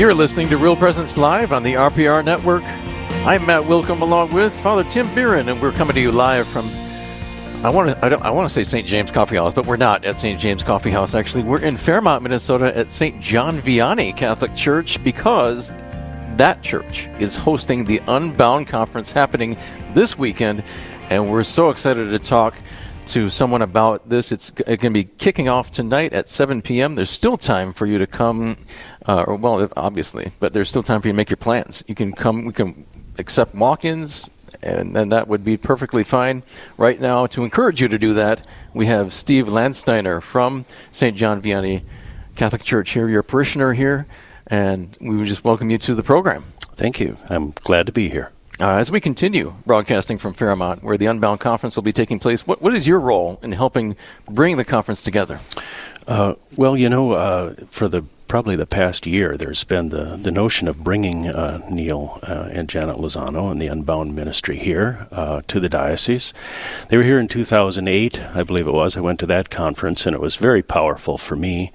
You're listening to Real Presence Live on the RPR Network. I'm Matt Wilkham along with Father Tim Biren, and we're coming to you live from I want to I, don't, I want to say St. James Coffee House, but we're not at St. James Coffee House. Actually, we're in Fairmont, Minnesota, at St. John Vianney Catholic Church because that church is hosting the Unbound Conference happening this weekend, and we're so excited to talk to someone about this. It's going to be kicking off tonight at 7 p.m. There's still time for you to come, uh, or well, obviously, but there's still time for you to make your plans. You can come. We can accept walk-ins and then that would be perfectly fine. Right now, to encourage you to do that, we have Steve Landsteiner from St. John Vianney Catholic Church here, your parishioner here, and we would just welcome you to the program. Thank you. I'm glad to be here. Uh, as we continue broadcasting from Fairmont, where the Unbound Conference will be taking place, what, what is your role in helping bring the conference together? Uh, well, you know, uh, for the probably the past year, there's been the, the notion of bringing uh, Neal uh, and Janet Lozano and the Unbound Ministry here uh, to the diocese. They were here in 2008, I believe it was. I went to that conference, and it was very powerful for me.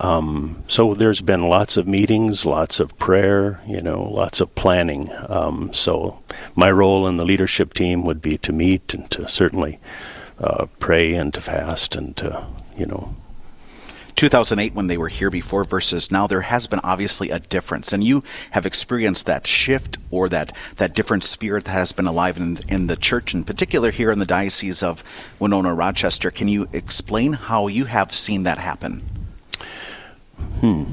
Um, so there's been lots of meetings, lots of prayer, you know, lots of planning. Um, so my role in the leadership team would be to meet and to certainly uh, pray and to fast and to, you know, 2008 when they were here before versus now, there has been obviously a difference. And you have experienced that shift or that, that different spirit that has been alive in, in the church, in particular here in the Diocese of Winona Rochester. Can you explain how you have seen that happen? Hmm.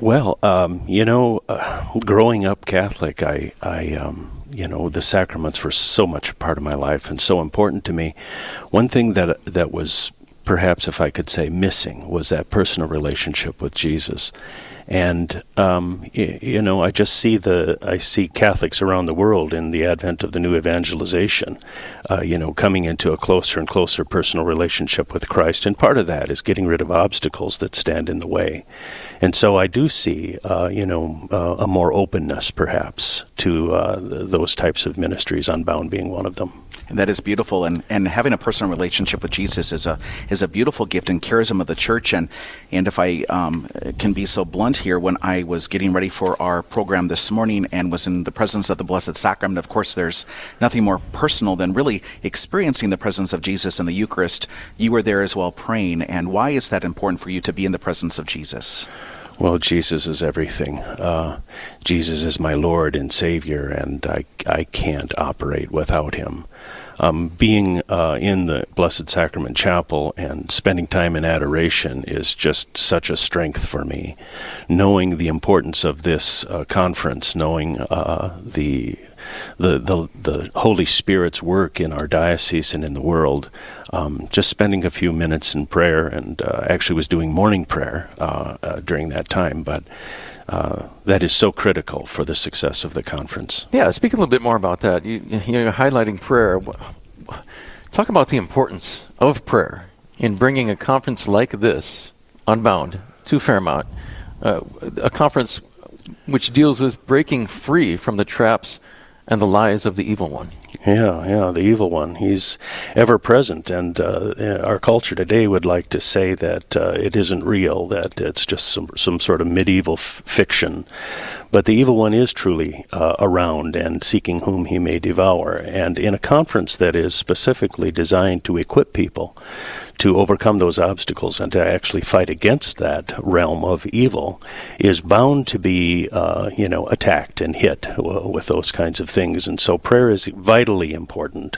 Well, um, you know, uh, growing up Catholic, I, I um, you know, the sacraments were so much a part of my life and so important to me. One thing that that was perhaps if I could say missing was that personal relationship with Jesus. And um, y- you know, I just see the I see Catholics around the world in the advent of the new evangelization, uh, you know, coming into a closer and closer personal relationship with Christ. And part of that is getting rid of obstacles that stand in the way. And so I do see, uh, you know, uh, a more openness perhaps to uh, th- those types of ministries, Unbound being one of them that is beautiful. And, and having a personal relationship with Jesus is a is a beautiful gift and charism of the church. And and if I um, can be so blunt here, when I was getting ready for our program this morning and was in the presence of the Blessed Sacrament, of course, there's nothing more personal than really experiencing the presence of Jesus in the Eucharist. You were there as well praying. And why is that important for you to be in the presence of Jesus? Well, Jesus is everything. Uh, Jesus is my Lord and Savior, and I, I can't operate without Him um, being uh, in the Blessed Sacrament Chapel and spending time in adoration is just such a strength for me. Knowing the importance of this uh, conference, knowing uh, the, the, the the Holy Spirit's work in our diocese and in the world, um, just spending a few minutes in prayer, and uh, actually was doing morning prayer uh, uh, during that time, but. Uh, that is so critical for the success of the conference. Yeah, speak a little bit more about that. You, you're highlighting prayer. Talk about the importance of prayer in bringing a conference like this, Unbound, to Fairmont, uh, a conference which deals with breaking free from the traps and the lies of the evil one. Yeah, yeah, the evil one. He's ever present, and uh, our culture today would like to say that uh, it isn't real, that it's just some some sort of medieval f- fiction. But the evil one is truly uh, around and seeking whom he may devour. And in a conference that is specifically designed to equip people to overcome those obstacles and to actually fight against that realm of evil is bound to be, uh, you know, attacked and hit with those kinds of things. And so prayer is vitally important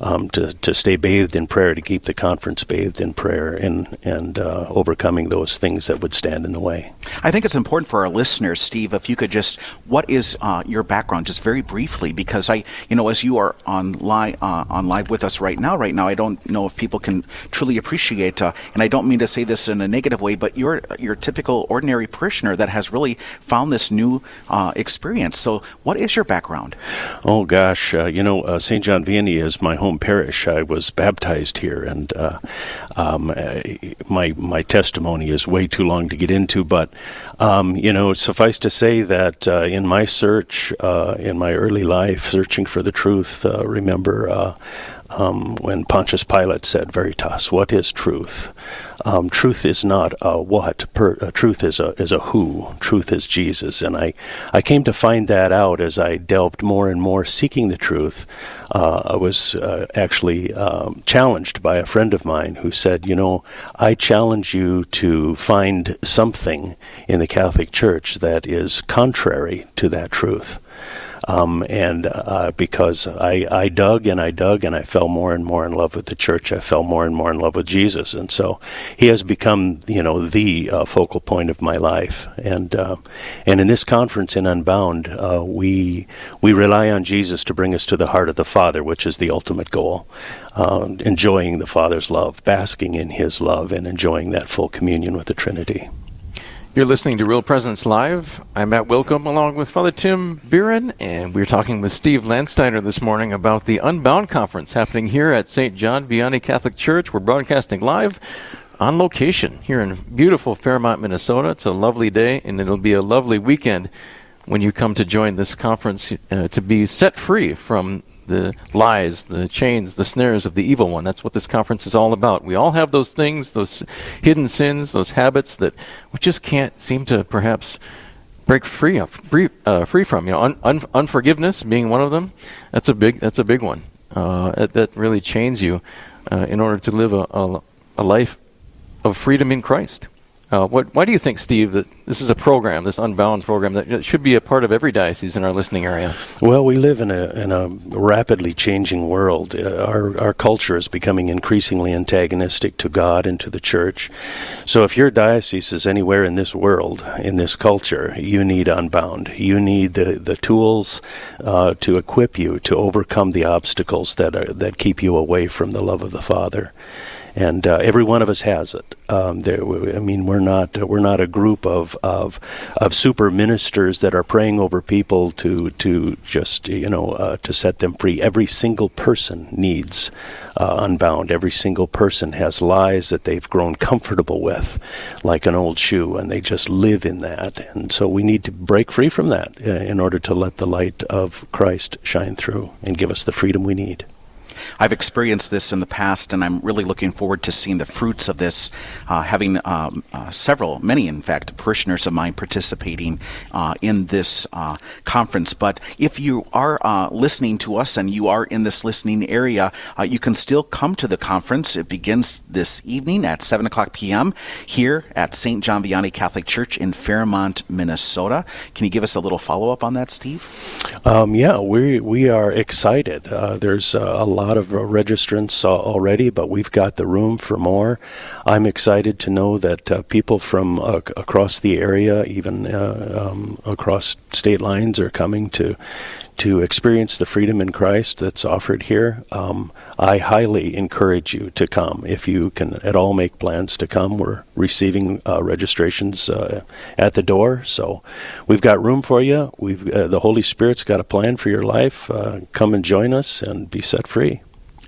um, to, to stay bathed in prayer, to keep the conference bathed in prayer and, and uh, overcoming those things that would stand in the way. I think it's important for our listeners, Steve, if you could just, what is uh, your background, just very briefly, because I, you know, as you are on live, uh, on live with us right now, right now, I don't know if people can truly appreciate, uh, and I don't mean to say this in a negative way, but you're your typical ordinary parishioner that has really found this new uh, experience. So, what is your background? Oh gosh, uh, you know, uh, St. John Vianney is my home parish. I was baptized here, and uh, um, uh, my my testimony is way too long to get into. But um, you know, suffice to say that in my search, in my early life, searching for the truth, remember. Um, when Pontius Pilate said, Veritas, what is truth? Um, truth is not a what, per, uh, truth is a, is a who, truth is Jesus. And I, I came to find that out as I delved more and more seeking the truth. Uh, I was uh, actually um, challenged by a friend of mine who said, You know, I challenge you to find something in the Catholic Church that is contrary to that truth. Um, and uh, because I, I dug and I dug and I fell more and more in love with the church, I fell more and more in love with Jesus, and so he has become, you know, the uh, focal point of my life. And uh, and in this conference in Unbound, uh, we we rely on Jesus to bring us to the heart of the Father, which is the ultimate goal. Uh, enjoying the Father's love, basking in His love, and enjoying that full communion with the Trinity. You're listening to Real Presence Live. I'm Matt Wilkham along with Father Tim Biren, and we're talking with Steve Landsteiner this morning about the Unbound Conference happening here at St. John Vianney Catholic Church. We're broadcasting live on location here in beautiful Fairmont, Minnesota. It's a lovely day, and it'll be a lovely weekend when you come to join this conference uh, to be set free from the lies, the chains, the snares of the evil one. That's what this conference is all about. We all have those things, those hidden sins, those habits that we just can't seem to perhaps break free of, free, uh, free from. You know, un, un, unforgiveness being one of them. That's a big. That's a big one. Uh, that really chains you uh, in order to live a, a, a life of freedom in Christ. Uh, what, why do you think, Steve, that this is a program, this Unbound program, that should be a part of every diocese in our listening area? Well, we live in a, in a rapidly changing world. Uh, our, our culture is becoming increasingly antagonistic to God and to the church. So if your diocese is anywhere in this world, in this culture, you need Unbound. You need the, the tools uh, to equip you to overcome the obstacles that, are, that keep you away from the love of the Father and uh, every one of us has it. Um, there, I mean, we're not we're not a group of, of of super ministers that are praying over people to to just you know uh, to set them free. Every single person needs uh, unbound. Every single person has lies that they've grown comfortable with, like an old shoe, and they just live in that. And so we need to break free from that uh, in order to let the light of Christ shine through and give us the freedom we need. I've experienced this in the past, and I'm really looking forward to seeing the fruits of this. Uh, having um, uh, several, many in fact, parishioners of mine participating uh, in this uh, conference. But if you are uh, listening to us and you are in this listening area, uh, you can still come to the conference. It begins this evening at 7 o'clock p.m. here at St. John Vianney Catholic Church in Fairmont, Minnesota. Can you give us a little follow up on that, Steve? Um, yeah, we we are excited. there's a lot of registrants already, but we've got the room for more. I'm excited to know that uh, people from uh, across the area, even uh, um, across state lines, are coming to to experience the freedom in Christ that's offered here. Um, I highly encourage you to come if you can at all make plans to come. We're receiving uh, registrations uh, at the door, so we've got room for you. We've uh, the Holy Spirit's got a plan for your life. come and join us and be set free.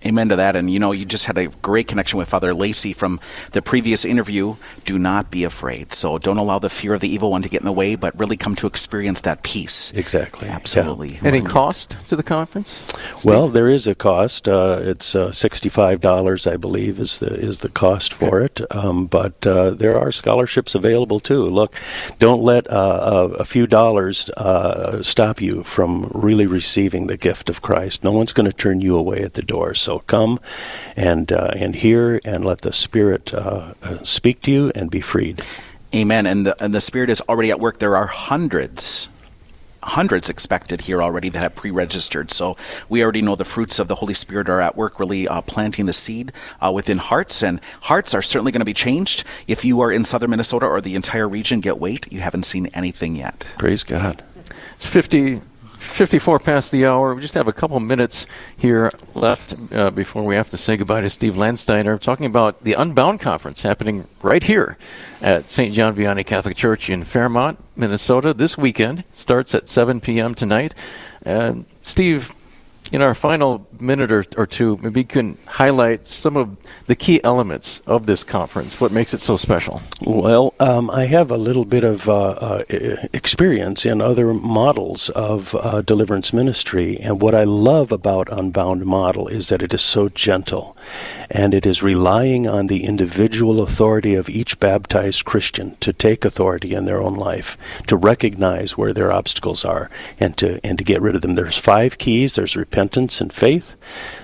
Amen to that. And you know, you just had a great connection with Father Lacey from the previous interview. Do not be afraid. So don't allow the fear of the evil one to get in the way, but really come to experience that peace. Exactly. Absolutely. Yeah. Any cost to the conference? Steve? Well, there is a cost. Uh, it's uh, sixty-five dollars, I believe, is the is the cost for okay. it. Um, but uh, there are scholarships available too. Look, don't let uh, a, a, few dollars uh, stop you from really receiving the gift of Christ. No one's going to turn you away at the door. So so come and uh, and hear and let the Spirit uh, uh, speak to you and be freed. Amen. And the, and the Spirit is already at work. There are hundreds hundreds expected here already that have pre-registered. So we already know the fruits of the Holy Spirit are at work, really uh, planting the seed uh, within hearts, and hearts are certainly going to be changed. If you are in southern Minnesota or the entire region, get wait. You haven't seen anything yet. Praise God. It's fifty 54 past the hour. We just have a couple minutes here left uh, before we have to say goodbye to Steve Landsteiner. Talking about the Unbound Conference happening right here at St. John Vianney Catholic Church in Fairmont, Minnesota this weekend. Starts at 7 p.m. tonight. Uh, Steve, in our final minute or, or two, maybe you can highlight some of the key elements of this conference. What makes it so special? Well, um, I have a little bit of uh, uh, experience in other models of uh, deliverance ministry, and what I love about Unbound Model is that it is so gentle, and it is relying on the individual authority of each baptized Christian to take authority in their own life, to recognize where their obstacles are, and to and to get rid of them. There's five keys. There's repentance and faith.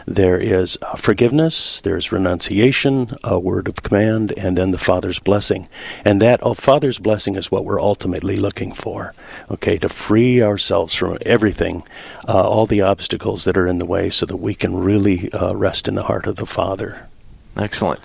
There is uh, forgiveness, there's renunciation, a word of command, and then the Father's blessing. And that uh, Father's blessing is what we're ultimately looking for. Okay, to free ourselves from everything, uh, all the obstacles that are in the way, so that we can really uh, rest in the heart of the Father. Excellent.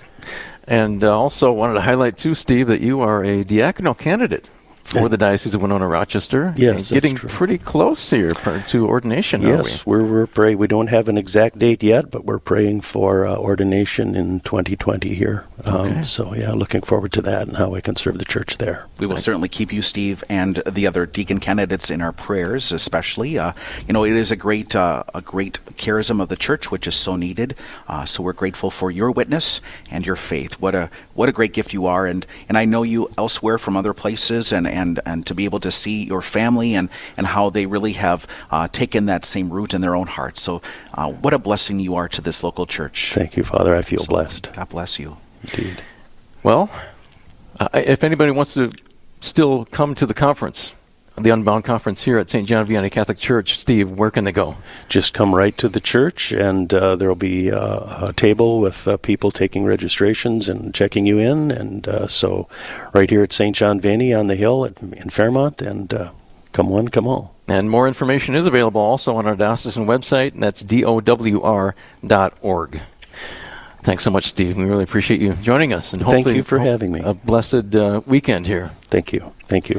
And uh, also wanted to highlight too, Steve, that you are a diaconal candidate for the Diocese of Winona Rochester. Yes, getting pretty close here to ordination. Yes, we? are we're praying. We don't have an exact date yet, but we're praying for uh, ordination in 2020 here. Um, okay. So yeah, looking forward to that and how we can serve the church there. We will certainly keep you, Steve, and the other deacon candidates in our prayers, especially. Uh, you know, it is a great uh, a great charism of the church, which is so needed. Uh, so we're grateful for your witness and your faith. What a what a great gift you are, and and I know you elsewhere from other places, and and and to be able to see your family and and how they really have uh, taken that same root in their own hearts. So, uh, what a blessing you are to this local church. Thank you, Father. I feel so blessed. God bless you. Indeed. Well, uh, if anybody wants to still come to the conference, the Unbound Conference here at St. John Vianney Catholic Church. Steve, where can they go? Just come right to the church, and uh, there will be uh, a table with uh, people taking registrations and checking you in. And uh, so, right here at St. John Vianney on the hill at, in Fairmont, and uh, come one, come all. And more information is available also on our diocesan website, and that's dowr.org. Thanks so much, Steve. We really appreciate you joining us. And Thank you for having me. A blessed uh, weekend here. Thank you. Thank you.